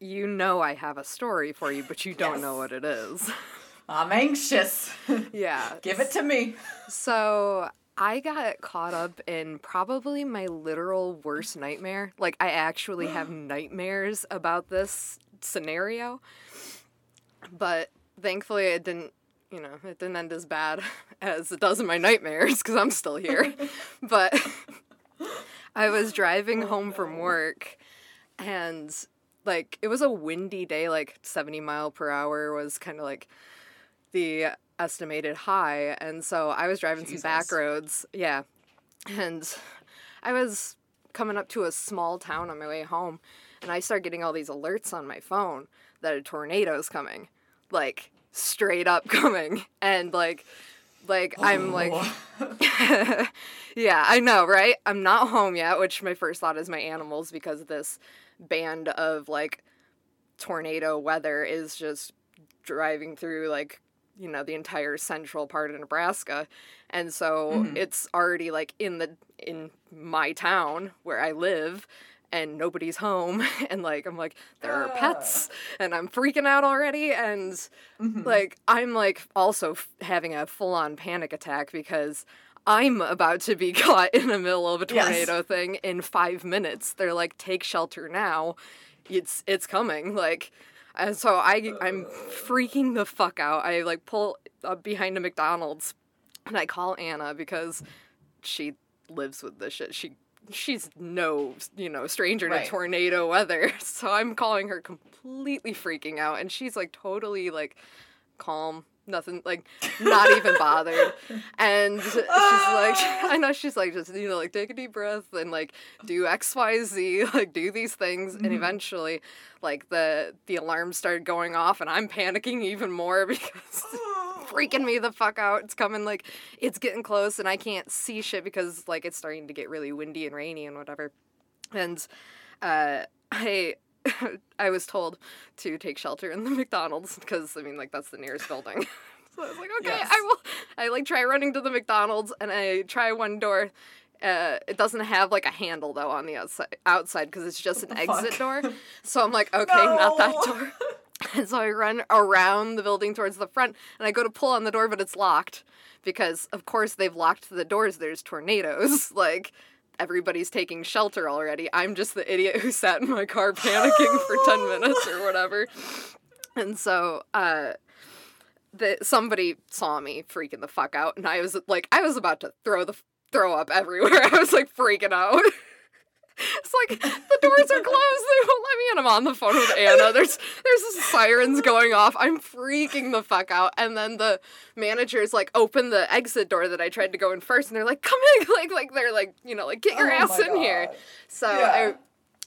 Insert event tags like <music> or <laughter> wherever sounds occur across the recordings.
you know I have a story for you, but you don't know what it is. I'm anxious. yeah. <laughs> Give it to me. So I got caught up in probably my literal worst nightmare. Like, I actually have <gasps> nightmares about this scenario. But thankfully, it didn't, you know, it didn't end as bad <laughs> as it does in my nightmares because I'm still here. <laughs> but I was driving home from work and, like, it was a windy day, like 70 mile per hour was kind of like the estimated high. And so I was driving Jesus. some back roads. Yeah. And I was coming up to a small town on my way home. And I started getting all these alerts on my phone that a tornado's coming. Like, straight up <laughs> coming. And, like, like I'm like oh. <laughs> Yeah, I know, right? I'm not home yet, which my first thought is my animals because of this band of like tornado weather is just driving through like you know the entire central part of Nebraska and so Mhm. it's already like in the in my town where I live and nobody's home <laughs> and like I'm like there are pets and I'm freaking out already and Mhm. like I'm like also f- having a full on panic attack because I'm about to be <laughs> caught in the middle of a Yes. tornado thing in 5 minutes. They're like take shelter now. It's it's coming like and so I I'm freaking the fuck out. I like pull up behind a McDonald's and I call Anna because she lives with this shit. She she's no, you know, stranger Right. to tornado weather. <laughs> So I'm calling her completely freaking out and she's like totally like calm, nothing like not even bothered. <laughs> And she's like I know she's like just you know like take a deep breath and like do XYZ, <laughs> like do these things and Mhm. eventually like the the alarm started going off and I'm panicking even more <laughs> because freaking me the fuck out. It's coming like it's getting close and I can't see shit because like it's starting to get really windy and rainy and whatever. And uh I <laughs> I was told to take shelter in the McDonald's because I mean like that's the nearest building. <laughs> so I was like, okay, Yes. I will I like try running to the McDonald's and I try one door. Uh, it doesn't have like a handle though on the outside outside because it's just an exit fuck? door. So I'm like, okay, not that door. <laughs> And so I run around the building towards the front and I go to pull on the door, but it's locked because, of course, they've locked the doors. There's tornadoes. Like, everybody's taking shelter already. I'm just the idiot who sat in my car panicking for 10 <laughs> minutes or whatever. And so, uh, the, somebody saw me freaking the fuck out, and I was like, I was about to throw the throw up everywhere. <laughs> I was like freaking out. It's like the doors are closed. They won't let me in. I'm on the phone with Anna. There's there's sirens going off. I'm freaking the fuck out. And then the managers like open the exit door that I tried to go in first, and they're like, "Come in!" <laughs> Like like they're like you know like get your Oh ass in here. So Yeah.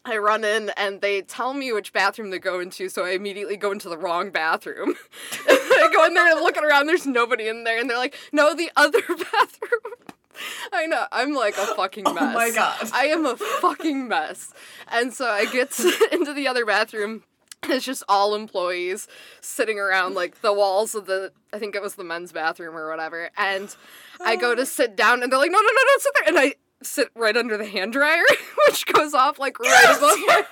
I I run in and they tell me which bathroom to go into, so I immediately go into the wrong bathroom. <laughs> I go in there and looking around, there's nobody in there, and they're like, "No, the other <laughs> bathroom." <laughs> I know. I'm like a fucking mess. <laughs> Oh my God. I am a fucking mess. And so I get to, <laughs> into the other bathroom. and It's just all employees sitting around like the walls of the I think it was the men's bathroom or whatever. And I go to oh. sit down and they're like, no, no, no, no, sit there. And I sit right under the hand dryer, which goes off like right above my head.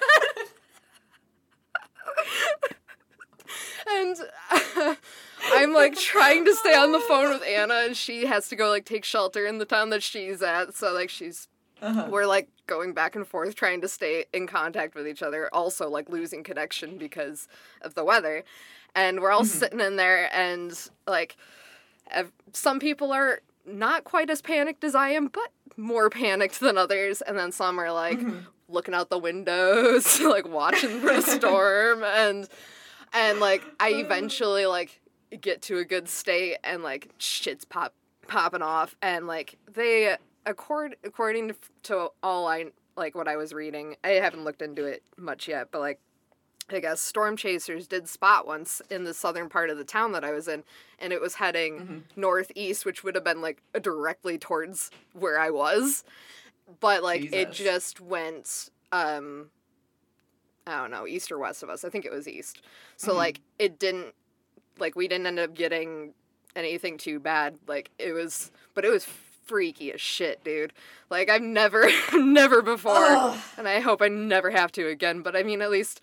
And uh, <laughs> I'm like trying to stay on the phone with Anna, and she has to go like take shelter in the town that she's at. So like she's Uh-huh. we're like going back and forth trying to stay in contact with each other also like losing connection because of the weather. And we're all sitting in there and like ev- some people are not quite as panicked as i am but more panicked than others. And then some are like looking out the windows <laughs> like watching for the <laughs> storm. And and like i <laughs> eventually like get to a good state and like shit's pop popping off. And like they accord according to, to all I like what I was reading I haven't looked into it much yet but like I guess storm chasers did spot once in the southern part of the town that I was in and it was heading northeast which would have been like directly towards where I was. But like it just went um I don't know east or west of us I think it was east so Mhm. like it didn't like we didn't end up getting anything too bad like it was but it was freaky as shit dude like i've never <laughs> never before Ugh. and i hope i never have to again but i mean at least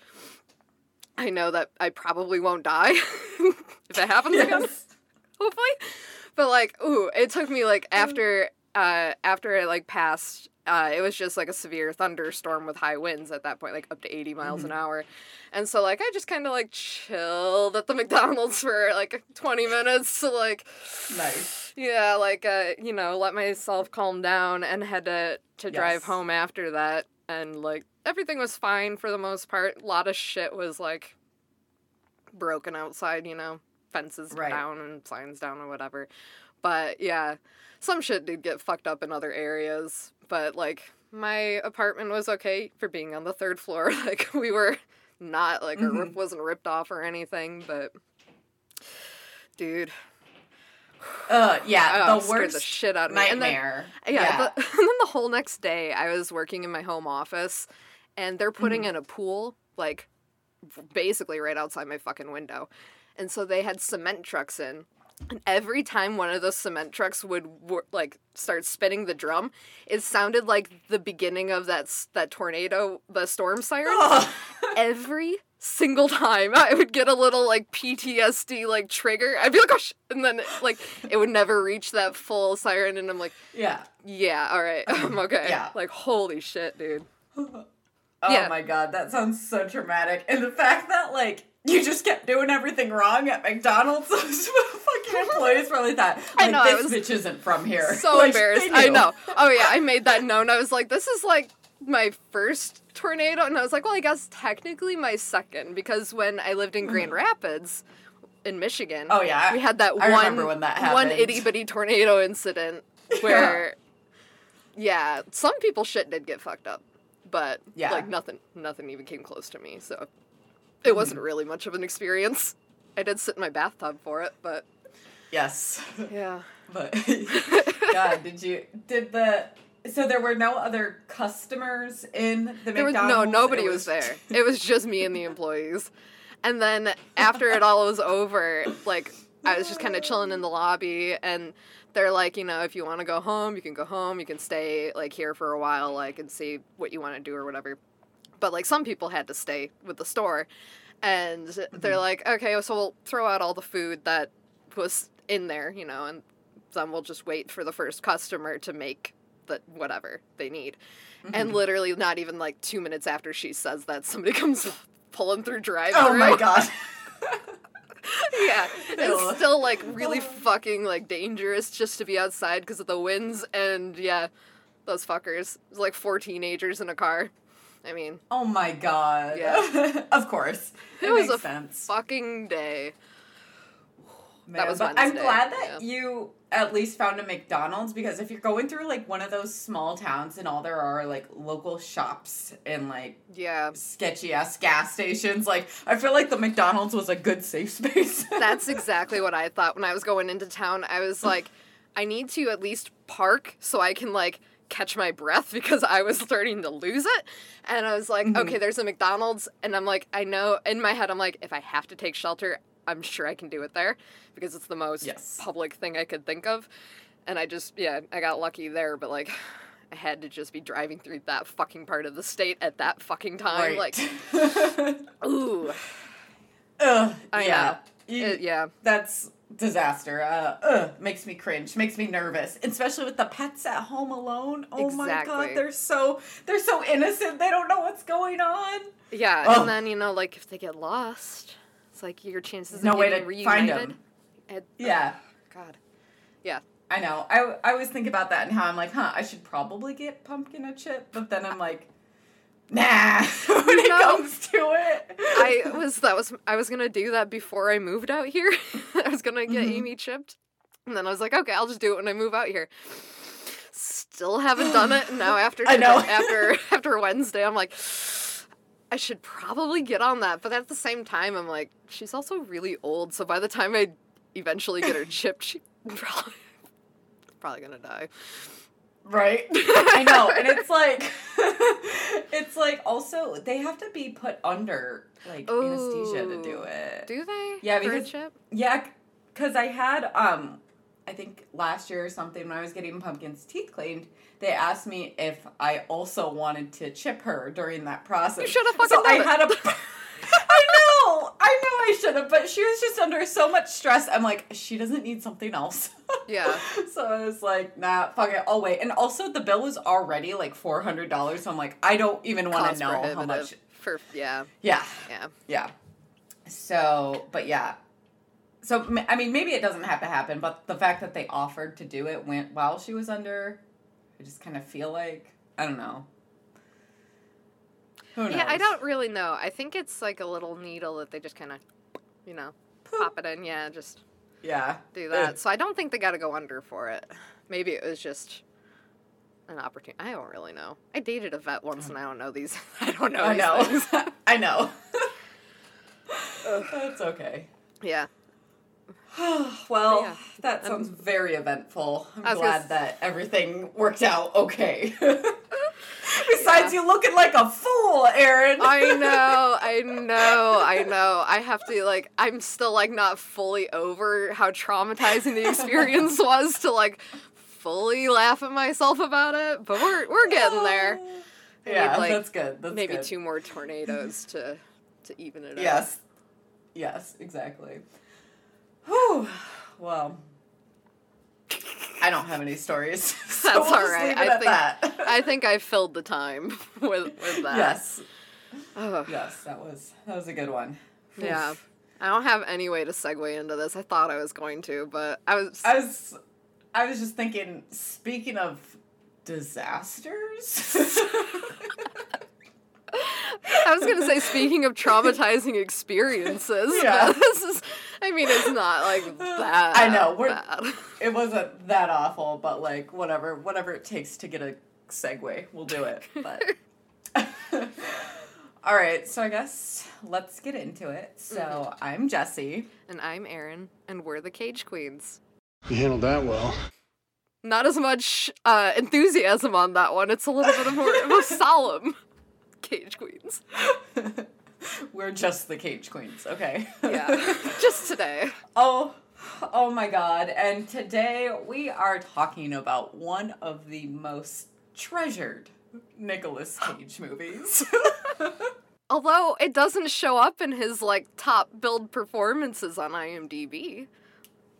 I know that I probably won't die <laughs> if it happens again. <laughs> Hopefully. But like, ooh, it took me like after uh after it like passed, uh it was just like a severe thunderstorm with high winds at that point, like up to 80 miles an hour. And so like I just kind of like chilled at the McDonald's <laughs> for like 20 minutes to like Nice. yeah, like uh you know, let myself calm down and had to to drive home after that and like everything was fine for the most part. A lot of shit was like broken outside, you know, fences Right. down and signs down or whatever. But yeah, some shit did get fucked up in other areas. But like my apartment was okay for being on the third floor. <laughs> Like we were not like our Mm-hmm. roof wasn't ripped off or anything. But dude, Uh, yeah, oh, the worst the shit out of me. And then- nightmare. yeah, but- <laughs> and then the whole next day, I was working in my home office, and they're putting Mm-hmm. in a pool, like, basically right outside my fucking window. And so they had cement trucks in. And every time one of those cement trucks would like start spinning the drum, it sounded like the beginning of that s- that tornado, the storm siren. Ugh. <laughs> Every single time, I would get a little like PTSD like trigger. I'd be like, oh, sh-, and then like it would never reach that full siren, and I'm like, yeah. yeah, all right, <laughs> I'm okay. Yeah. Like, holy shit, dude. <laughs> Oh Yeah. my god, that sounds so traumatic. And the fact that like you just kept doing everything wrong at McDonald's, <laughs> those fucking <laughs> employees probably thought, like, I know, this bitch isn't from here. So <laughs> Like, embarrassed. I know. Oh, yeah, I made that known. I was like, this is like my first tornado. And I was like, well, I guess technically my second, because when I lived in Grand Rapids, in Michigan, Mm-hmm. Oh yeah, we had that I one, that one itty bitty tornado incident where, yeah, some people shit did get fucked up, but Yeah. like nothing, nothing even came close to me. So it Mm-hmm. wasn't really much of an experience. I did sit in my bathtub for it, but Yes, yeah. <laughs> but <laughs> God, did you did the so there were no other customers in the There was McDonald's? no nobody It was, there. It was just me and the employees. And then after it all was over, like I was just kind of chilling in the lobby and they're like, you know, if you want to go home, you can go home. You can stay like here for a while like and see what you want to do or whatever. But like some people had to stay with the store. And they're mm-hmm. like, "Okay, so we'll throw out all the food that was in there, you know, and then we'll just wait for the first customer to make the whatever they need." And mm-hmm. literally, not even like two minutes after she says that, somebody <laughs> comes pulling through drive Oh my <laughs> god. yeah, it's still like really fucking like dangerous just to be outside because of the winds and yeah, those fuckers. It's like four teenagers in a car. I mean, Oh my god. Yeah. <laughs> of course. it, It, was a sense. fucking day. Man, was but I'm glad that yeah. you at least found a McDonald's because if you're going through like one of those small towns and all there are like local shops and like Yeah, sketchy ass gas stations, like I feel like the McDonald's was a good safe space. <laughs> that's exactly what I thought when I was going into town. I was like, I need to at least park so I can like catch my breath <laughs> because I was starting to lose it. And I was like, Mhm. okay, there's a McDonald's. And I'm like, I know in my head, I'm like, if I have to take shelter, I'm sure I can do it there because it's the most Yes. public thing I could think of. And I just, yeah, I got lucky there, but like, <sighs> I had to just be driving through that fucking part of the state at that fucking time. Like, <laughs> ooh, Ugh, I yeah. You- It- yeah. That's disaster. Uh, ugh, makes me cringe. Makes me nervous, especially with the pets at home alone. Oh my god, they're so they're so innocent. They don't know what's going on. Yeah, and then you know, like if they get lost, it's like your chances No of way to find them. Yeah. God. Yeah. I know. I, I always think about that and how I'm like, huh, I should probably get pumpkin a chip, but then I'm like, nah. <laughs> when it No. comes to it, I was that was I was gonna do that before I moved out here. <laughs> I was gonna get Mhm. Amy chipped, and then I was like, okay, I'll just do it when I move out here. Still haven't done it. and Now <sighs> after I know. today- after <laughs> after Wednesday, I'm like. I should probably get on that, but at the same time, I'm like, she's also really old, so by the time I eventually get her chipped, she probably probably gonna die. Right? <laughs> I know, and it's like, <laughs> it's like also they have to be put under like anesthesia to do it. Do they? Yeah, because-? Yeah, because I had um, I think last year or something when I was getting Pumpkin's teeth cleaned, they asked me if I also wanted to chip her during that process. You shoulda So fucking I it. had a. <laughs> I know. I know I should have, but she was just under so much stress. I'm like, she doesn't need something else. <laughs> Yeah. so I was like, nah, fuck it, I'll wait. And also, the bill was already like four hundred dollars. So I'm like, I don't even want to know how much. For yeah, Yeah, yeah. yeah. So, but yeah. So I mean, maybe it doesn't have to happen, but the fact that they offered to do it went while she was under, I just kind of feel like I don't know. Who knows? Yeah, I don't really know. I think it's like a little needle that they just kind of, you know, pop it in. Yeah, just Yeah. do that. So I don't think they got to go under for it. Maybe it was just an opportunity. I don't really know. I dated a vet once, and I don't know these. <laughs> I don't know. I know. <laughs> I know. <laughs> That's okay. yeah. <sighs> well, Yeah. that sounds very eventful. I'm was gonna glad that everything worked out okay. <laughs> Besides, you looking like a fool, Erin. I <laughs> know, I know, I know. I have to like I'm still like not fully over how traumatizing the experience <laughs> was to like fully laugh at myself about it, but we're we're getting there. Yeah, need, like, that's good. That's Maybe good. two more tornadoes to to even it out. Yes. Yes, exactly. Whew. Well, I don't have any stories. <laughs> so That's we'll all right. I think that. <laughs> I think I filled the time <laughs> with with that. yes. Ugh. Yes, that was that was a good one. Yeah. I don't have any way to segue into this. I thought I was going to, but I was I was I was just thinking speaking of disasters. I was gonna say, speaking of traumatizing experiences, Yeah. this is, I mean, it's not like that. <laughs> I know, we're- bad. <laughs> it wasn't that awful, but like whatever whatever it takes to get a segue, we'll do it. But <laughs> All right, so I guess let's get into it. So, I'm Jesse. And I'm Erin, and we're the Cage Queens. You handled that well. Not as much uh, enthusiasm on that one. It's a little bit more of a solemn Cage Queens. We're just the cage queens, okay? Yeah, <laughs> just today. Oh, oh my god. And today we are talking about one of the most treasured Nicolas Cage movies. <laughs> Although it doesn't show up in his like top billed performances on IMDb.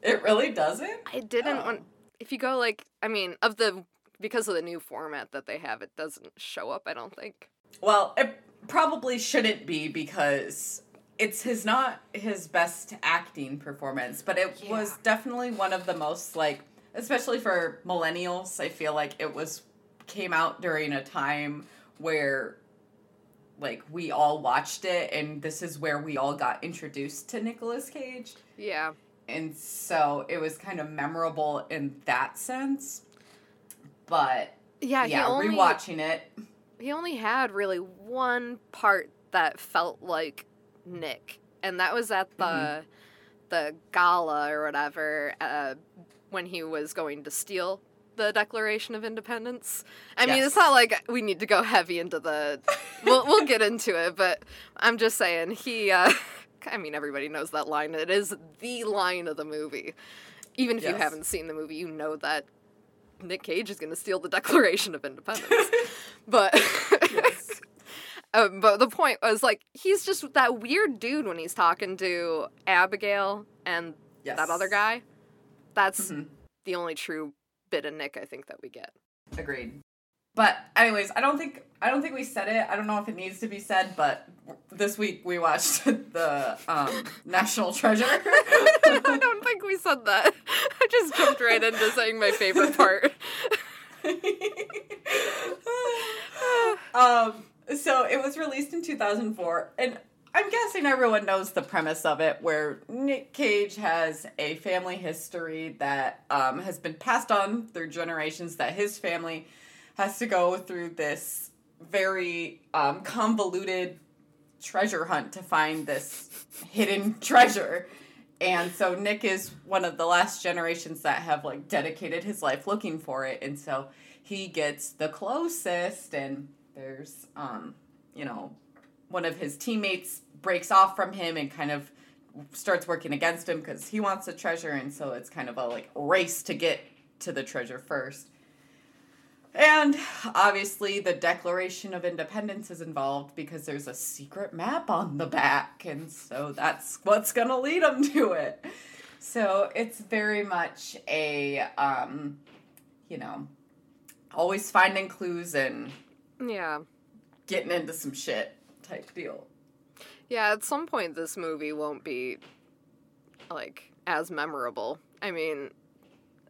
it really doesn't? I didn't Oh. want. If you go like, I mean, of the because of the new format that they have, it doesn't show up. I don't think. Well, it probably shouldn't be because it's his not his best acting performance, but it was definitely one of the most like especially for millennials, I feel like it was came out during a time where like we all watched it and this is where we all got introduced to Nicolas Cage. Yeah. And so it was kind of memorable in that sense. But Yeah. yeah, only rewatching it. He only had really one part that felt like Nick, and that was at the Mm-hmm. the gala or whatever uh, when he was going to steal the Declaration of Independence. I mean, it's not like we need to go heavy into the. we'll we'll get into it, but I'm just saying he. Uh, <laughs> I mean, everybody knows that line. It is the line of the movie. Even if you haven't seen the movie, you know that Nick Cage is going to steal the Declaration of Independence. <laughs> but Yes. <laughs> um, but the point was like he's just that weird dude when he's talking to Abigail and Yes. that other guy. That's Mhm. the only true bit of Nick I think that we get. Agreed. But anyways, I don't think I don't think we said it. I don't know if it needs to be said, but this week we watched <laughs> the um, National Treasure. <laughs> I don't think we said that. I just jumped right into saying my favorite part. <laughs> um, so it was released in 2004, and I'm guessing everyone knows the premise of it, where Nick Cage has a family history that um, has been passed on through generations. That his family has to go through this very um, convoluted treasure hunt to find this hidden <laughs> treasure. And so Nick is one of the last generations that have like dedicated his life looking for it. And so he gets the closest and there's um, you know, one of his teammates breaks off from him and kind of starts working against him because he wants the treasure and so it's kind of a like race to get to the treasure first. And obviously, the Declaration of Independence is involved because there's a secret map on the back, and so that's what's going to lead them to it. So it's very much a, um, you know, always finding clues and Yeah. getting into some shit type deal. Yeah, at some point this movie won't be like as memorable. I mean,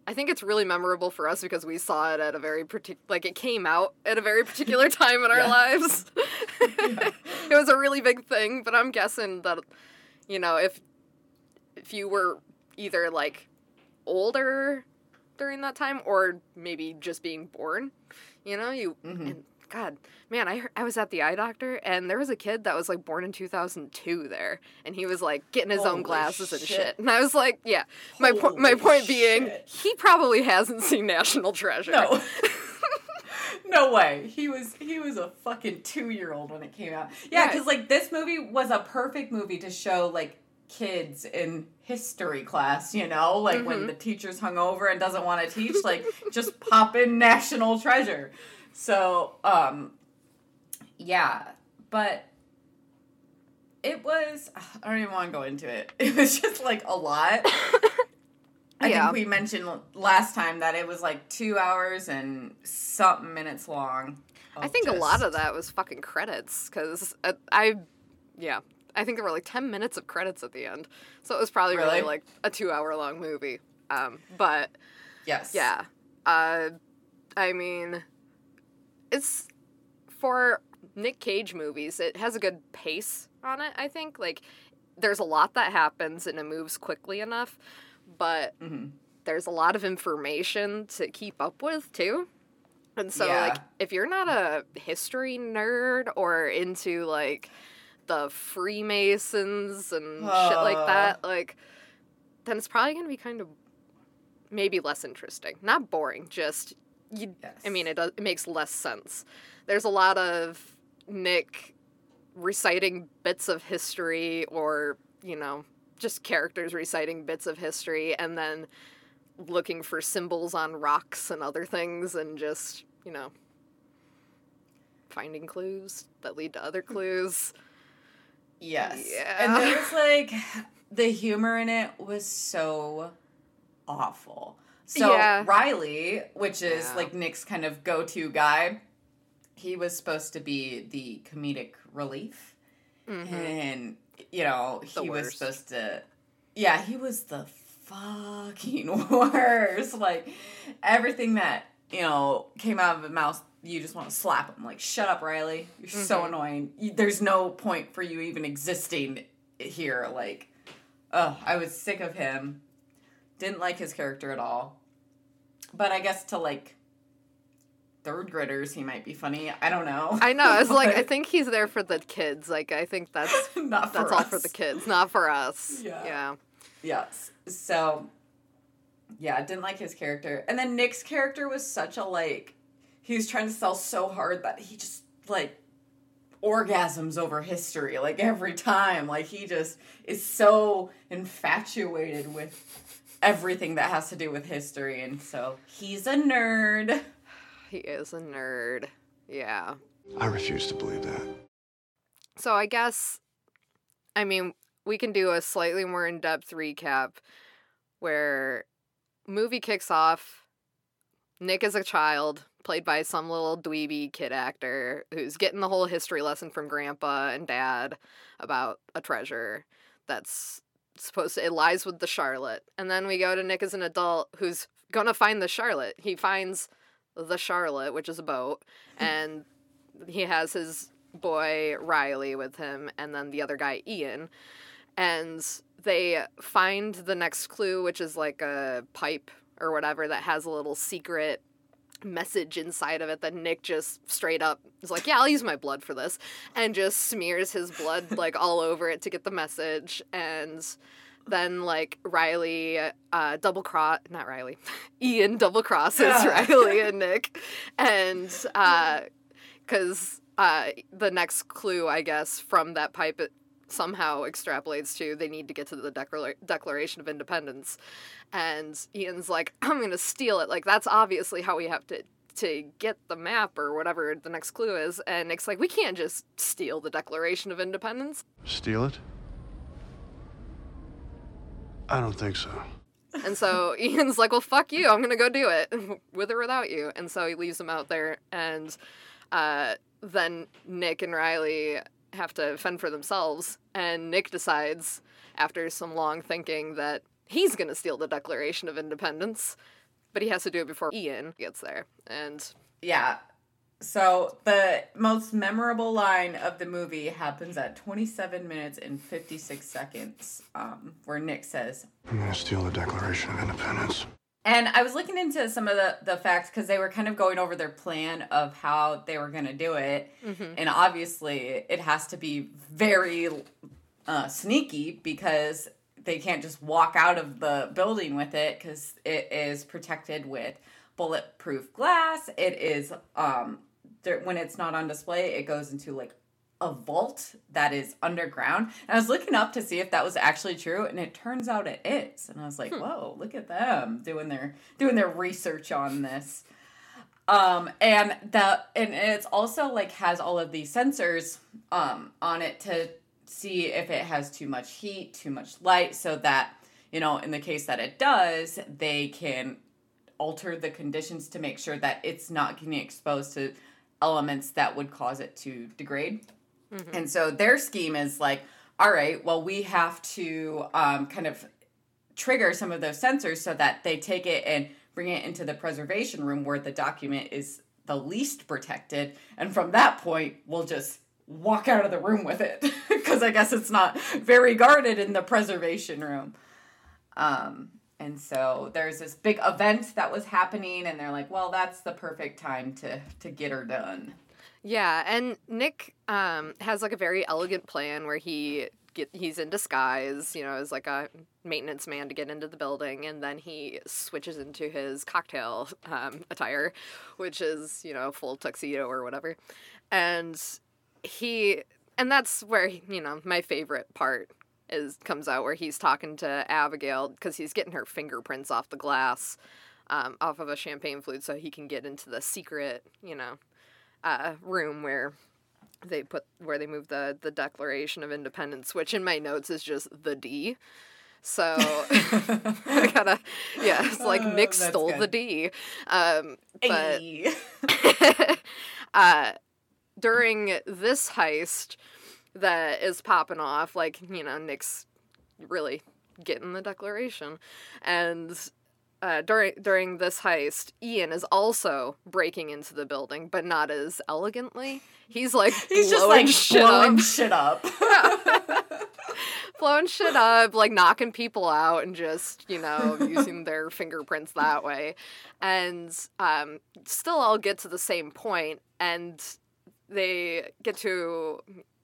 I think it's really memorable for us because we saw it at a very particular like it came out at a very particular <laughs> time in our Yeah. lives. <laughs> <laughs> it was a really big thing, but I'm guessing that you know, if if you were either like older during that time or maybe just being born, you know, you Mhm. and God, man, I heard, I was at the eye doctor and there was a kid that was like born in 2002 there, and he was like getting his Holy own glasses and shit. shit, and I was like, yeah, my po- my Holy point being, he probably hasn't seen National Treasure. No. <laughs> <laughs> no way. He was he was a fucking two year old when it came out. Yeah, Right. because like this movie was a perfect movie to show like kids in history class. You know, like when Mhm. the teacher's hungover and doesn't want to teach, like just pop in National Treasure. So, um, yeah, but it was. <sighs> I don't even want to go into it. <laughs> It was just like a lot. <laughs> I Yeah. think we mentioned last time that it was like two hours and something minutes long. I think a lot of that was fucking credits because I, I, yeah, I think there were like 10 minutes of credits at the end, so it was probably really, Really? like a two hour long movie. Um, but Yes. Yeah. Uh, I mean, it's for Nick Cage movies, it has a good pace on it, I think. Like, there's a lot that happens and it moves quickly enough, but hmm there's a lot of information to keep up with, too. And so, Yeah. like, if you're not a history nerd or into, like, the Freemasons and shit like Uh. that, like, then it's probably going to be kind of maybe less interesting. Not boring, just you Yes. I mean it does it makes less sense. There's a lot of Nick reciting bits of history or, you know, just characters reciting bits of history and then looking for symbols on rocks and other things and just, you know, finding clues that lead to other clues. Yes. Yeah. And there was like the humor in it was so awful. So Yeah. Riley, which is Yeah. like Nick's kind of go-to guy, he was supposed to be the comedic relief. Mhm. And you know, The he was supposed to Yeah, he was the fucking <laughs> worst. Like everything that, you know, came out of his mouth you just want to slap him. Like, shut up, Riley. You're so Mhm. annoying. There's no point for you even existing here. Like, oh, I was sick of him. Didn't like his character at all. But I guess to like third graders, he might be funny. I don't know. I know. It's like I <laughs> think he's there for the kids. Like I think that's <laughs> not for that's all for the kids, not for us. Yeah. Yeah. Yes. So, yeah, didn't like his character. And then Nick's character was such a like, he was trying to sell so hard that he just like orgasms over history like every time. Like he just is so infatuated with everything that has to do with history. And so he's a nerd. He is a nerd. Yeah. I refuse to believe that. So I guess, I mean, we can do a slightly more in depth recap where movie kicks off. Nick is a child, played by some little dweeby kid actor who's getting the whole history lesson from grandpa and dad about a treasure that's supposed to, it lies with the Charlotte. And then we go to Nick as an adult who's gonna find the Charlotte. He finds the Charlotte, which is a boat, <laughs> and he has his boy Riley with him, and then the other guy Ian, and they find the next clue, which is like a pipe or whatever that has a little secret message inside of it that Nick just straight up is like, "Yeah, I'll use my blood for this," and just smears his blood <laughs> like all over it to get the message, and then like Riley uh double cross not Riley <laughs> Ian double crosses Yeah. Riley and <laughs> Nick and uh cuz uh the next clue I guess from that pipe it somehow extrapolates to they need to get to the Declara- Declaration of Independence and Ian's like <laughs> I'm going to steal it like that's obviously how we have to to get the map or whatever the next clue is. And Nick's like, we can't just steal the Declaration of Independence. Steal it? I don't think so. And so <laughs> Ian's like, well, fuck you. I'm going to go do it <laughs> with or without you. And so he leaves him out there. And uh, then Nick and Riley have to fend for themselves. And Nick decides, after some long thinking, that he's going to steal the Declaration of Independence. But he has to do it before Ian gets there. And Yeah. So the most memorable line of the movie happens at 27 minutes and 56 seconds, um, where Nick says, I'm gonna steal the Declaration of Independence. And I was looking into some of the, the facts because they were kind of going over their plan of how they were going to do it. And obviously, it has to be very uh, sneaky because they can't just walk out of the building with it because it is protected with bulletproof glass. It is, um, there, when it's not on display, it goes into like a vault that is underground. And I was looking up to see if that was actually true, and it turns out it is. And I was like, "Whoa, look at them doing their doing their research on this." Um, and the and it's also like has all of these sensors um on it to see if it has too much heat, too much light, so that you know, in the case that it does, they can alter the conditions to make sure that it's not getting exposed to elements that would cause it to degrade. And so their scheme is like, all right, well, we have to um, kind of trigger some of those sensors so that they take it and bring it into the preservation room where the document is the least protected. And from that point, we'll just walk out of the room with it <laughs> because I guess it's not very guarded in the preservation room. Um, and so there's this big event that was happening, and they're like, "Well, that's the perfect time to to get her done." Yeah, and Nick um, has like a very elegant plan where he get he's in disguise, you know, as like a maintenance man to get into the building, and then he switches into his cocktail um, attire, which is you know full tuxedo or whatever, and he and that's where you know my favorite part is comes out where he's talking to Abigail because he's getting her fingerprints off the glass. Um, off of a champagne flute, so he can get into the secret, you know, uh, room where they put where they move the the Declaration of Independence, which in my notes is just the D. So <laughs> I <laughs> gotta, yeah, it's like Uh, Nick stole the. D. Um, but <laughs> uh, during this heist that is popping off, like you know, Nick's really getting the Declaration, and uh, during during this heist, Ian is also breaking into the building, but not as elegantly. He's like <laughs> He's just like shit blowing up, shit up. <laughs> <laughs> blowing shit up, like knocking people out, and just you know using their fingerprints that way. And um, still, I'll get to the same point, and they get to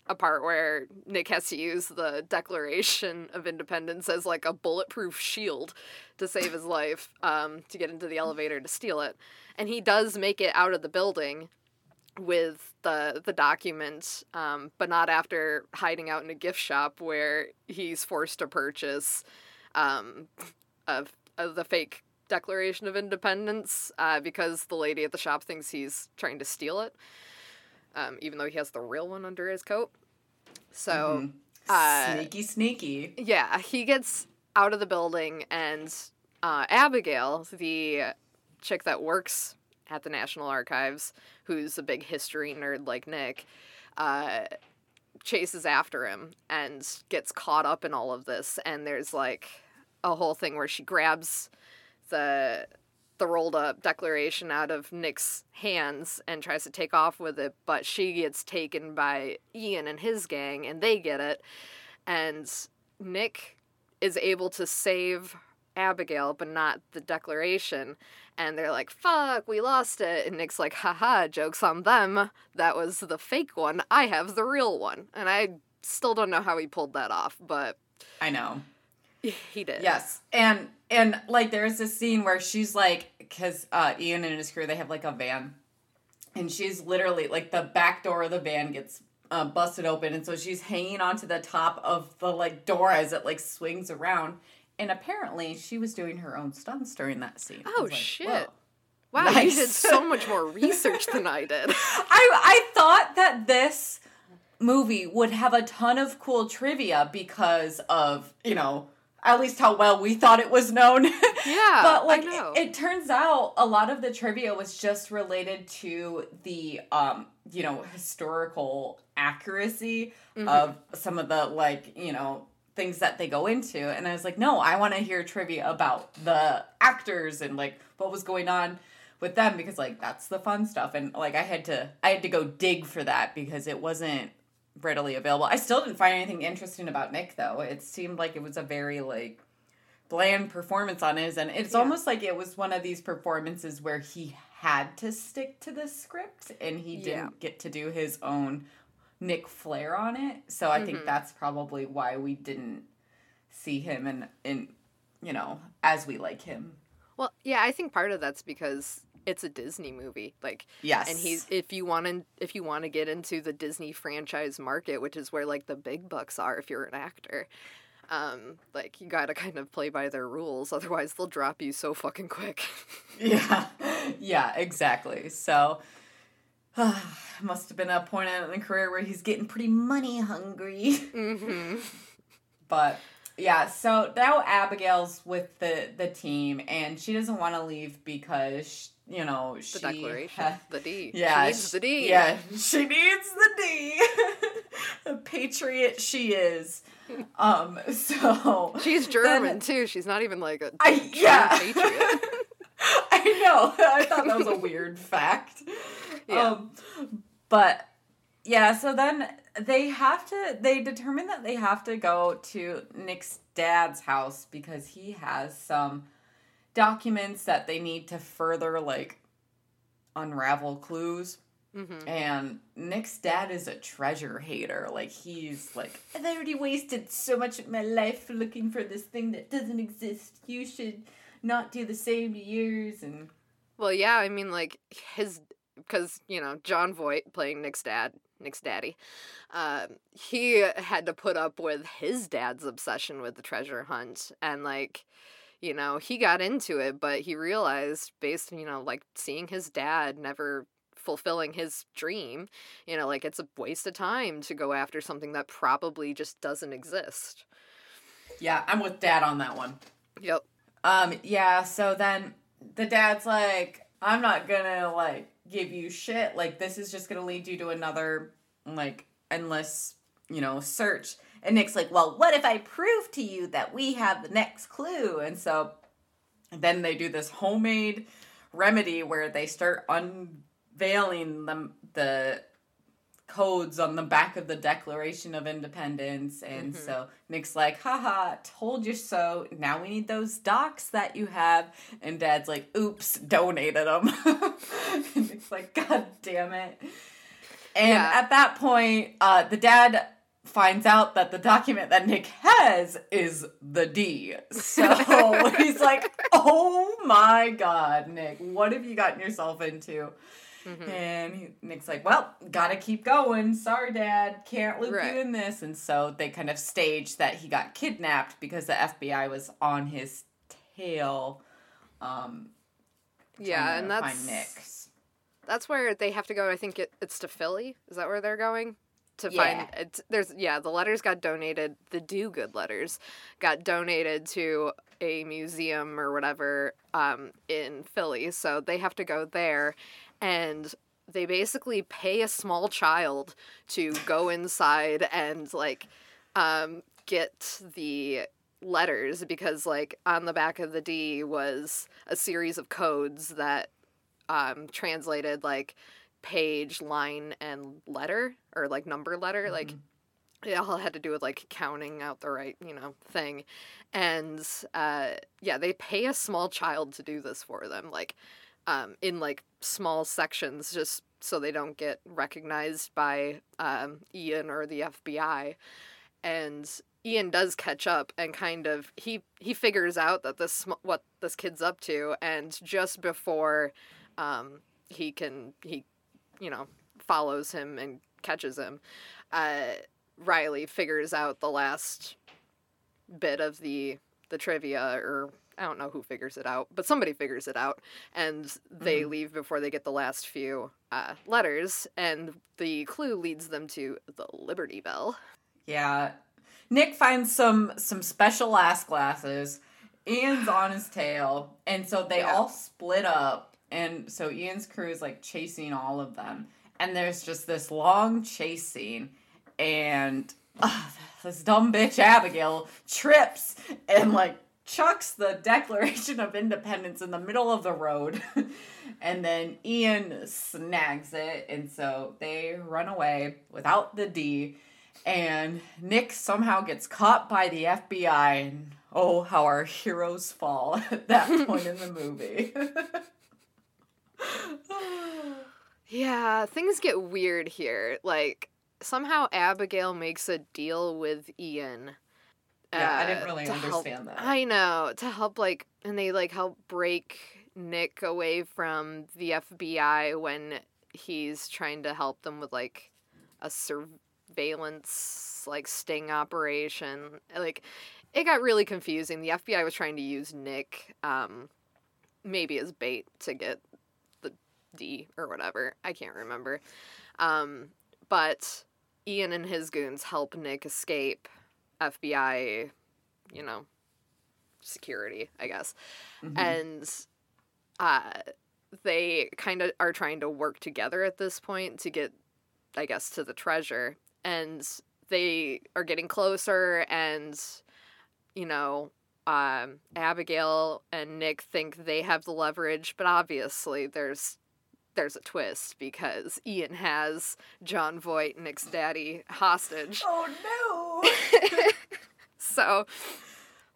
a part where Nick has to use the Declaration of Independence as like a bulletproof shield to save his life um, to get into the elevator to steal it. And he does make it out of the building with the the document, um, but not after hiding out in a gift shop where he's forced to purchase um, of, of the fake Declaration of Independence uh, because the lady at the shop thinks he's trying to steal it um, even though he has the real one under his coat. So, uh, sneaky, sneaky. yeah, he gets out of the building, and uh, Abigail, the chick that works at the National Archives, who's a big history nerd like Nick, uh, chases after him and gets caught up in all of this. And there's like a whole thing where she grabs the the rolled up declaration out of Nick's hands and tries to take off with it, but she gets taken by Ian and his gang and they get it. And Nick is able to save Abigail, but not the declaration. And they're like, fuck, we lost it. And Nick's like, haha, joke's on them. That was the fake one. I have the real one. And I still don't know how he pulled that off, but I know. <laughs> he did. Yes, and and like there's this scene where she's like, because uh, Ian and his crew they have like a van, and she's literally like the back door of the van gets uh, busted open, and so she's hanging onto the top of the like door as it like swings around, and apparently she was doing her own stunts during that scene. Oh, like, shit. "Whoa." Wow, you did so much more <laughs> research than I did. <laughs> I I thought that this movie would have a ton of cool trivia because of you know at least how well we thought it was known. <laughs> Yeah, but like. It, it turns out a lot of the trivia was just related to the um you know historical accuracy Mm-hmm. of some of the like you know things that they go into and i was like no i want to hear trivia about the actors and like what was going on with them because like that's the fun stuff and like i had to i had to go dig for that because it wasn't readily available i still didn't find anything interesting about nick though it seemed like it was a very like bland performance on his and it's Yeah. almost like it was one of these performances where he had to stick to the script and he didn't get to do his own Nick Flair on it. So I Mm-hmm. think that's probably why we didn't see him in in you know, as we like him. Well, yeah, I think part of that's because it's a Disney movie. Like Yes. and he's if you want to if you want to get into the Disney franchise market, which is where like the big bucks are if you're an actor. Um, like you got to kind of play by their rules otherwise they'll drop you so fucking quick. <laughs> Yeah. Yeah, exactly. So <sighs> must have been a point in the career where he's getting pretty money hungry. mhm. <laughs> But yeah, so now Abigail's with the the team, and she doesn't want to leave because you know The she declaration, the D. yeah, she needs sh- the D. Yeah, she needs the D. <laughs> the patriot she is. Um. <laughs> So She's then- German too. She's not even like a I yeah. <laughs> patriot. I know. I thought that was a weird fact. Yeah. Um, but yeah, so then they have to they determine that they have to go to Nick's dad's house because he has some documents that they need to further like unravel clues. Mhm. And Nick's dad is a treasure hater. Like he's like, I've already wasted so much of my life looking for this thing that doesn't exist. You should not do the same to yours. And Well, yeah, I mean, like his because you know Jon Voight playing Nick's dad, Nick's daddy, um, he had to put up with his dad's obsession with the treasure hunt, and like, you know, he got into it, but he realized based, you know, like seeing his dad never fulfilling his dream, you know, like it's a waste of time to go after something that probably just doesn't exist. yeah, I'm with dad on that one. Yep. Um, yeah, so then the dad's like, I'm not gonna like give you shit. Like this is just gonna lead you to another like endless, you know, search. And Nick's like, Well, what if I prove to you that we have the next clue? And so then they do this homemade remedy where they start unveiling the the codes on the back of the Declaration of Independence. And so Nick's like, haha, told you so. Now we need those docs that you have. And Dad's like, oops, donated them. <laughs> and Nick's like, God damn it. And Yeah. at that point, uh, the dad finds out that the document that Nick has is the D. So <laughs> he's like, oh my God, Nick, what have you gotten yourself into? Mhm. And he, Nick's like, well, gotta keep going. Sorry, Dad, can't loop Right. you in this. And so they kind of staged that he got kidnapped because the FBI was on his tail. Um, Yeah, and that's Nick. that's where they have to go. I think it, it's to Philly. Is that where they're going? To Yeah. find it's, there's yeah, the letters got donated. The Dogood letters got donated to a museum or whatever um, in Philly. So they have to go there, and they basically pay a small child to go inside and like um, get the letters because like on the back of the D was a series of codes that um translated like page, line, and letter or like number letter. Like it all had to do with like counting out the right, you know, thing. And uh yeah, they pay a small child to do this for them, like um in like small sections just so they don't get recognized by um Ian or the FBI. And Ian does catch up and kind of he he figures out that this sm- what this kid's up to and just before um he can he you know follows him and catches him uh Riley figures out the last bit of the the trivia or I don't know who figures it out, but somebody figures it out, and they leave before they get the last few uh, letters, and the clue leads them to the Liberty Bell. Yeah. Nick finds some some special ass glasses. Ian's on his tail, and so they Yeah. all split up. And so Ian's crew is like chasing all of them, and there's just this long chase scene, and uh, this dumb bitch Abigail trips and like chucks the Declaration of Independence in the middle of the road, <laughs> and then Ian snags it, and so they run away without the D. And Nick somehow gets caught by the FBI, and oh, how our heroes fall <laughs> at that point in the movie. <laughs> Yeah, things get weird here. Like somehow Abigail makes a deal with Ian. Yeah, I uh, didn't really to help- understand that. I know to help like, and they like help break Nick away from the FBI when he's trying to help them with like a surveillance like sting operation. Like it got really confusing. The FBI was trying to use Nick um maybe as bait to get D or whatever. I can't remember. Um but Ian and his goons help Nick escape FBI, you know, security, I guess. Mhm. And uh they kind of are trying to work together at this point to get I guess to the treasure and they are getting closer and you know um, Abigail and Nick think they have the leverage, but obviously there's there's a twist because Ian has Jon Voight, Nick's daddy, hostage. oh no! <laughs> So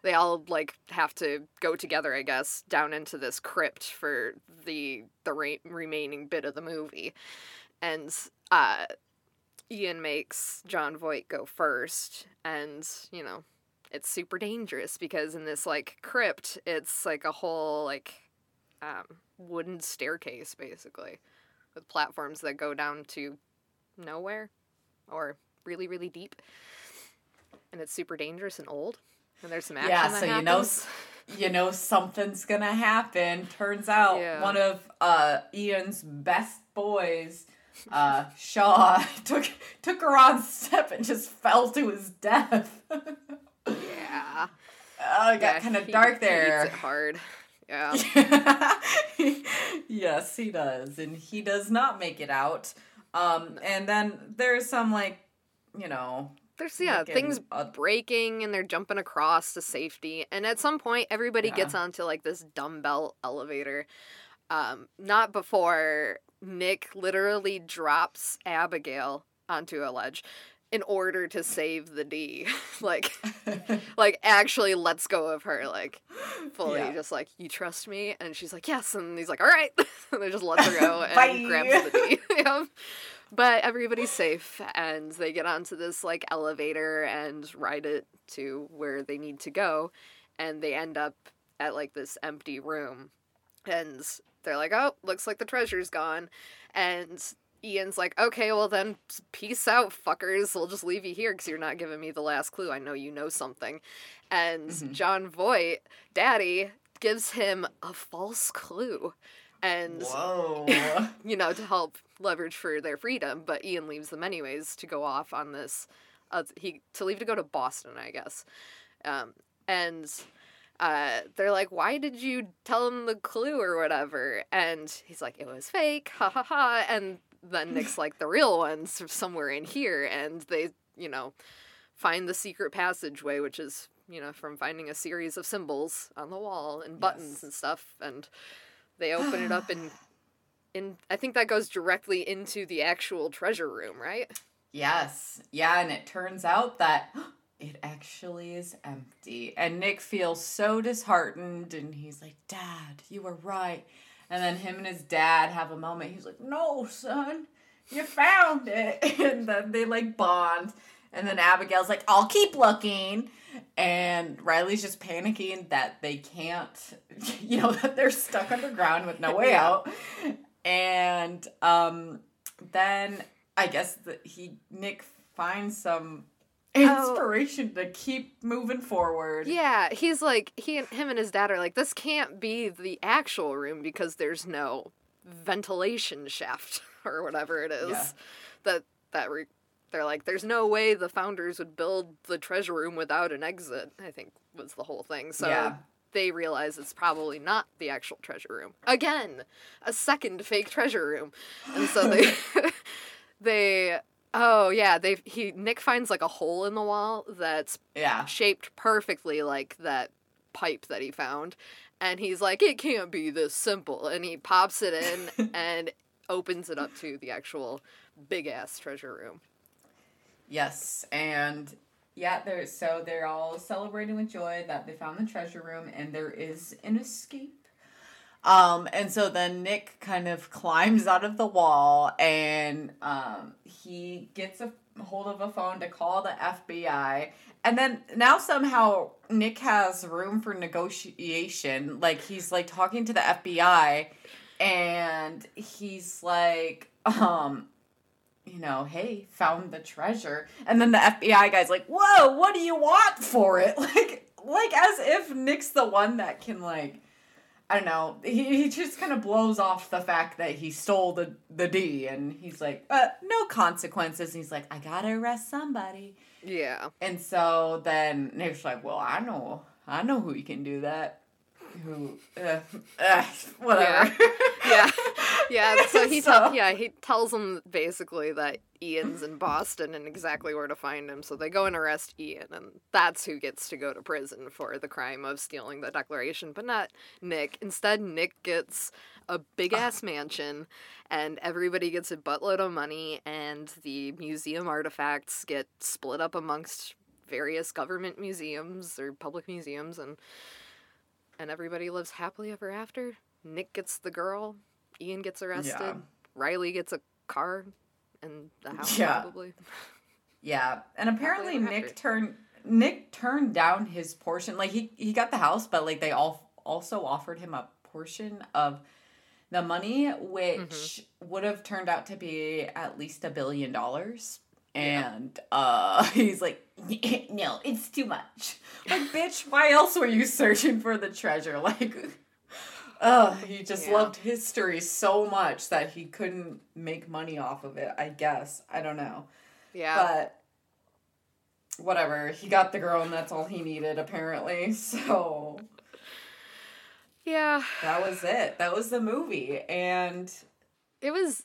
they all like have to go together, I guess, down into this crypt for the the re- remaining bit of the movie, and uh, Ian makes Jon Voight go first, and you know it's super dangerous because in this like crypt, it's like a whole like um, wooden staircase basically with platforms that go down to nowhere or really really deep and it's super dangerous and old and there's some action Yeah, so you know you know <laughs> something's gonna happen. Turns out Yeah. one of uh, Ian's best boys, uh, Shaw, <laughs> took took her on step and just fell to his death. <laughs> yeah Oh, it got Yeah, kind of dark he there. hard yeah <laughs> yes, he does, and he does not make it out. Um, and then there's some like, you know, there's yeah things a- breaking and they're jumping across to safety and at some point everybody Yeah. gets onto like this dumbbell elevator um not before nick literally drops abigail onto a ledge in order to save the d. <laughs> Like <laughs> like actually lets go of her like fully Yeah. just like you trust me? And she's like yes. And he's like all right. <laughs> And they just let her go and grabs the d. Yeah. but everybody's safe and they get onto this like elevator and ride it to where they need to go and they end up at like this empty room. And they're like oh looks like the treasure's gone. And Ian's like, okay, well then, peace out, fuckers. We'll just leave you here because you're not giving me the last clue. I know you know something. And Mhm. Jon Voight, daddy, gives him a false clue. And Whoa. <laughs> you know, to help leverage for their freedom. But Ian leaves them anyways to go off on this. Uh, he to leave to go to Boston, I guess. Um, and uh, they're like, "Why did you tell him the clue or whatever?" And he's like, "It was fake, ha ha ha." And then Nick's like, "The real one's somewhere in here," and they, you know, find the secret passageway, which is you know from finding a series of symbols on the wall and buttons Yes. and stuff, and they open it up and <sighs> in I think that goes directly into the actual treasure room, right? Yes. Yeah, and it turns out that <gasps> it actually is empty. And Nick feels so disheartened and he's like, Dad, you were right. And then him and his dad have a moment. He's like, No, son, you found it. <laughs> And then they like bond. And then Abigail's like, I'll keep looking. And Riley's just panicking that they can't, <laughs> you know, that they're stuck underground with no way <laughs> out. And um, then I guess that he Nick finds some Oh. inspiration to keep moving forward. Yeah, he's like he and him and his dad are like this can't be the actual room because there's no ventilation shaft <laughs> or whatever it is Yeah. that that re- they're like there's no way the founders would build the treasure room without an exit. I think was the whole thing. So Yeah. they realize it's probably not the actual treasure room. Again, a second fake treasure room. And so they <laughs> they oh yeah, they he Nick finds like a hole in the wall that's Yeah. shaped perfectly like that pipe that he found. And he's like, it can't be this simple. And he pops it in <laughs> and opens it up to the actual big ass treasure room. Yes, and yeah, they're so they're all celebrating with joy that they found the treasure room and there is an escape. Um, and so then Nick kind of climbs out of the wall and um, he gets a hold of a phone to call the FBI. And then now somehow Nick has room for negotiation. Like he's like talking to the FBI and he's like, um, you know, hey, found the treasure. And then the FBI guy's like, whoa, what do you want for it? <laughs> Like, like as if Nick's the one that can like, I don't know. He, he just kind of blows off the fact that he stole the the D, and he's like, uh, no consequences. And he's like, I gotta arrest somebody. Yeah. And so then Nick's like, well, I know, I know who you can do that. Who, uh, <laughs> uh, whatever. Yeah. <laughs> Yeah, so <laughs> he So- tell yeah, he tells them basically that Ian's in Boston and exactly where to find him. So they go and arrest Ian and that's who gets to go to prison for the crime of stealing the declaration, but not Nick. Instead, Nick gets a big ass mansion and everybody gets a buttload of money and the museum artifacts get split up amongst various government museums or public museums and and everybody lives happily ever after. Nick gets the girl, Ian gets arrested, Yeah. Riley gets a car and the house Yeah. probably. Yeah, and apparently Nick turned Nick turned down his portion. Like he he got the house, but like they all also offered him a portion of the money, which Mm-hmm. would have turned out to be at least a billion dollars. And uh <laughs> he's like, <laughs> no, it's too much. Like, bitch, why else were you searching for the treasure? <laughs> Like, uh, he just Yeah. loved history so much that he couldn't make money off of it. I guess I don't know. Yeah. But whatever, he got the girl and that's all he needed apparently. <laughs> So yeah. that was it. That was the movie. And It was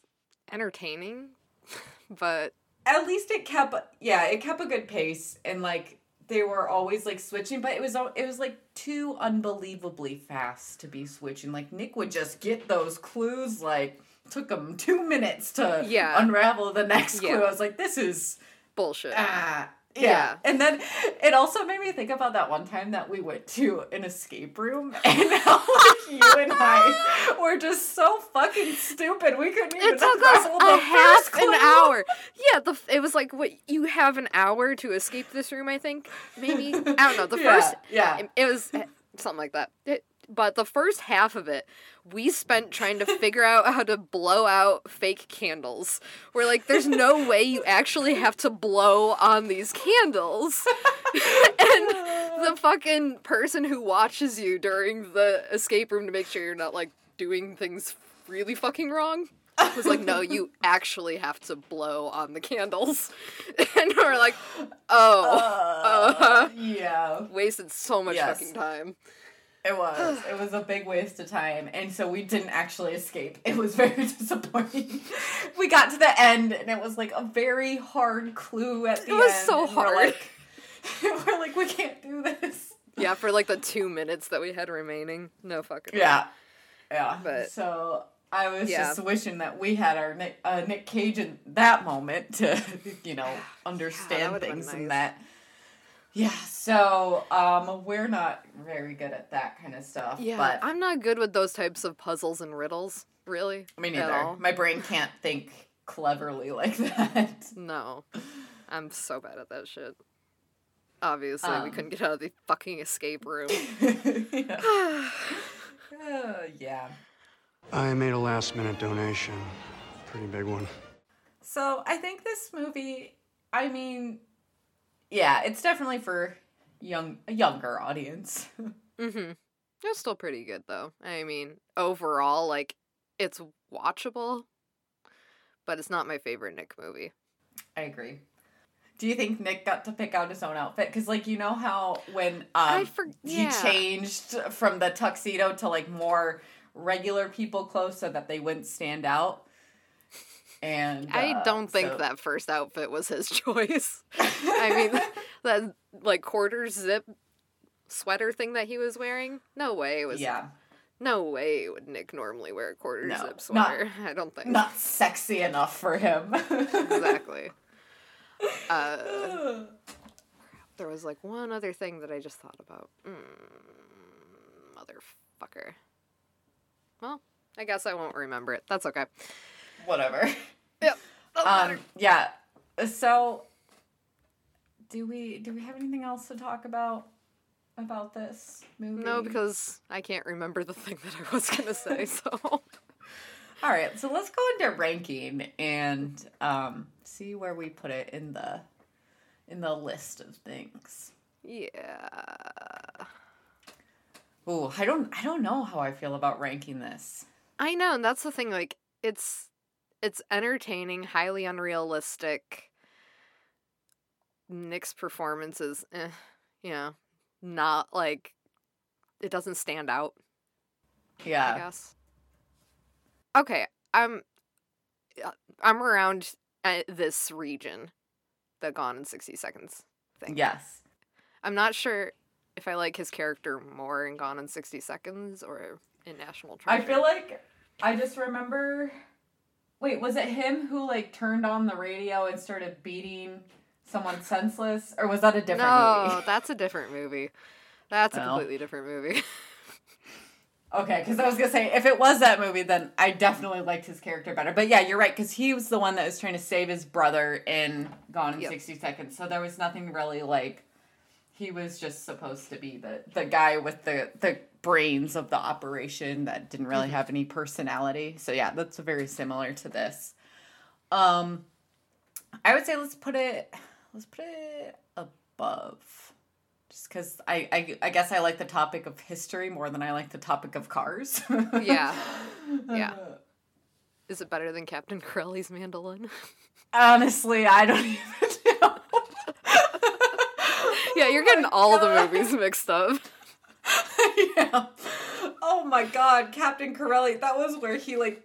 entertaining, <laughs> but at least it kept yeah, it kept a good pace and like they were always like switching, but it was it was like too unbelievably fast to be switching. Like Nick would just get those clues like took him 2 minutes to Yeah. unravel the next clue. Yeah. I was like this is bullshit. Ah, yeah. Yeah. And then it also made me think about that one time that we went to an escape room <laughs> and how like, you and I <laughs> were just so fucking stupid. We couldn't even It took us a half an hour. Yeah, the it was like what you have an hour to escape this room. I think maybe I don't know. The <laughs> Yeah, first, yeah. it, it was eh, something like that. It, but the first half of it, we spent trying to figure out how to blow out fake candles. We're like, there's no way you actually have to blow on these candles. <laughs> and the fucking person who watches you during the escape room to make sure you're not like doing things really fucking wrong was like, no, you actually have to blow on the candles. <laughs> and we're like, oh, uh-huh. yeah. wasted so much Yes. fucking time. It was. It was a big waste of time. And so we didn't actually escape. It was <laughs> very disappointing. we got to the end and it was like a very hard clue at the end. It was end. so and we're hard. like- <laughs> we're like, we can't do this. Yeah, for like the two minutes that we had remaining. No fucking. way. Yeah. Yeah. But- so I was Yeah. just wishing that we had our Nick, uh, Nick Cage in that moment to, <laughs> you know, <sighs> understand would've things nice. and that. Yeah, so um, we're not very good at that kind of stuff. Yeah, but I'm not good with those types of puzzles and riddles, really. me at neither. all. My brain can't think cleverly <laughs> like that. No. I'm so bad at that shit. Obviously, we Um. couldn't get out of the fucking escape room. <laughs> yeah. <sighs> Uh, yeah. I made a last minute donation. Pretty big one. So I think this movie, I mean, yeah, it's definitely for young a younger audience. <laughs> Mm-hmm. It's still pretty good though. I mean, overall, like it's watchable, but it's not my favorite Nick movie. I agree. Do you think Nick got to pick out his own outfit? Because, like, you know how when um, for- he yeah. changed from the tuxedo to like more regular people clothes so that they wouldn't stand out. And I uh, don't think so- that first outfit was his <laughs> choice. <laughs> I mean, <laughs> that like quarter zip sweater thing that he was wearing. No way it was. yeah, No way would Nick normally wear a quarter No, zip not- sweater. I don't think. not sexy enough for him. exactly. Uh, there was like one other thing that I just thought about. Mm, motherfucker. Well, I guess I won't remember it. That's okay. Whatever. Yep. <laughs> Um. Yeah. So, do we do we have anything else to talk about about this movie? no, because I can't remember the thing that I was gonna say. <laughs> So All right, so let's go into ranking and um, see where we put it in the in the list of things. yeah. Oh, I don't I don't know how I feel about ranking this. I know, and that's the thing. Like, it's it's entertaining, highly unrealistic. Nick's performance is, eh, you know, not like it doesn't stand out. Yeah. I guess. Okay, I'm I'm around uh, this region, the Gone in sixty seconds thing. Yes. I'm not sure if I like his character more in Gone in sixty seconds or in National Treasure. I feel like I just remember Wait, was it him who like turned on the radio and started beating someone senseless or was that a different no, movie? <laughs> that's a different movie. That's a Oh. completely different movie. <laughs> Okay, because I was gonna say if it was that movie, then I definitely liked his character better. But yeah, you're right, because he was the one that was trying to save his brother in Gone in Yep. sixty seconds. So there was nothing really like he was just supposed to be the the guy with the the brains of the operation that didn't really have any personality. So yeah, that's very similar to this. Um, I would say let's put it let's put it above. Just because I, I I guess I like the topic of history more than I like the topic of cars. <laughs> Yeah. Yeah. <laughs> Is it better than Captain Corelli's mandolin? <laughs> Honestly, I don't even you're getting all the movies mixed up. <laughs> yeah. Oh my god, Captain Corelli, that was where he like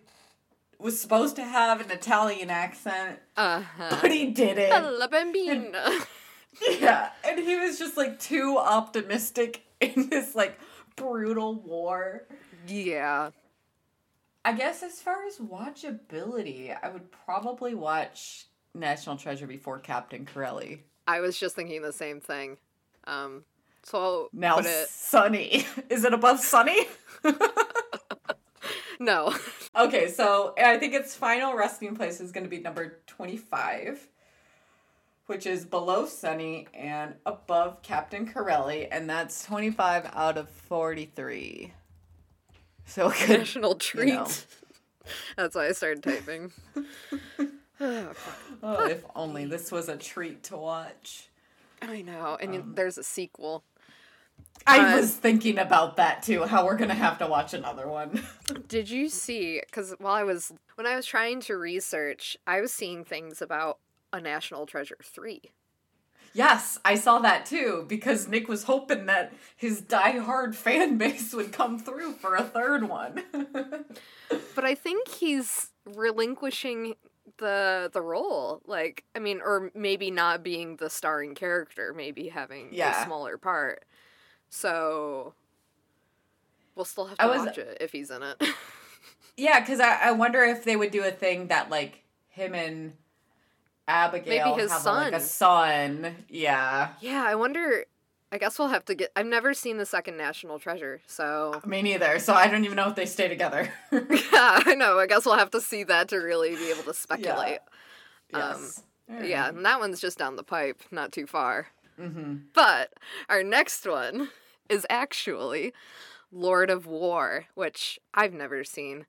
was supposed to have an Italian accent, Uh huh. but he didn't. La bambina. Yeah, and he was just like too optimistic in this like brutal war. yeah. I guess as far as watchability, I would probably watch National Treasure before Captain Corelli. I was just thinking the same thing. Um, so I'll Now put it. Sonny. <laughs> Is it above Sonny? <laughs> No. okay, so I think its final resting place is going to be number 25, which is below Sonny and above Captain Corelli, and that's 25 out of 43. So could National treat. know. <laughs> That's why I started typing. Oh. Oh, if only this was a treat to watch. I know, and Um, there's a sequel. I Uh, was thinking about that too, how we're going to have to watch another one. <laughs> Did you see? Because while I was when I was trying to research, I was seeing things about a National Treasure three. yes, I saw that too, because Nick was hoping that his die-hard fan <laughs> base would come through for a third one. <laughs> But I think he's relinquishing the the role. Like, I mean, or maybe not being the starring character, maybe having Yeah. a smaller part. So we'll still have to was- watch it if he's in it. <laughs> yeah, because I, I wonder if they would do a thing that, like, him and Abigail Maybe his have like a son. son. Yeah. yeah, I wonder. I guess we'll have to get. I've never seen the second National Treasure, so Me neither. So I don't even know if they stay together. <laughs> <laughs> yeah, I know. I guess we'll have to see that to really be able to speculate. yes. Yeah, and that one's just down the pipe, not too far. Mm-hmm. But our next one is actually Lord of War, which I've never seen.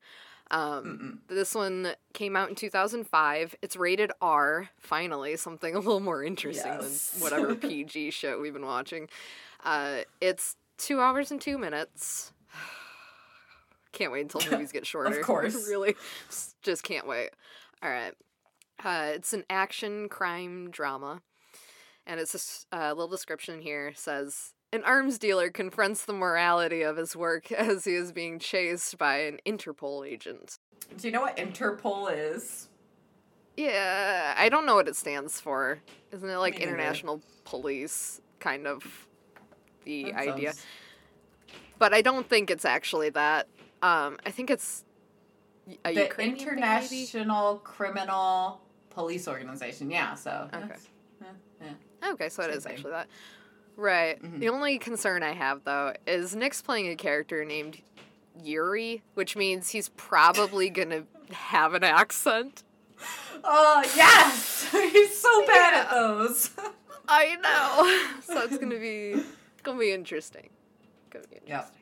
Um, this one came out in 2005. It's rated R. Finally, something <laughs> a little more interesting Yes. than <laughs> whatever PG show we've been watching. Uh, it's two hours and two minutes. <sighs> Can't wait until movies get <laughs> shorter. Of course. really, just can't wait. All right. Uh, it's an action crime drama, and it's a uh, little description here says an arms dealer confronts the morality of his work <laughs> as he is being chased by an Interpol agent. Do you know what Interpol is? Yeah, I don't know what it stands for. Isn't it like international police kind of the That idea? sounds- But I don't think it's actually that. Um, I think it's a The Ukrainian thing? International Criminal Police Organization. Yeah, so. Okay. yeah, yeah. Okay, so it Same is thing. actually that. Right. Mhm. The only concern I have though is Nick's playing a character named Yuri, which means he's probably <laughs> gonna have an accent. Oh, yes! <laughs> He's so <laughs> bad at Yeah. those. I know. so it's gonna be gonna be interesting. Gonna be Yep. interesting.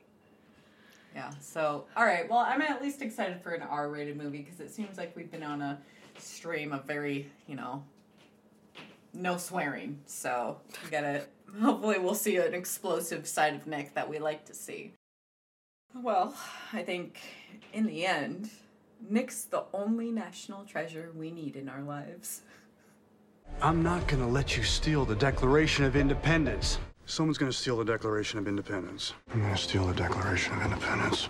Yeah. So, all right. Well, I'm at least excited for an R-rated movie because it seems like we've been on a stream of very, you know, no swearing. So we gotta. Hopefully, we'll see an explosive side of Nick that we like to see. Well, I think in the end, Nick's the only national treasure we need in our lives. I'm not gonna let you steal the Declaration of Independence. Someone's gonna steal the Declaration of Independence. I'm gonna steal the Declaration of Independence.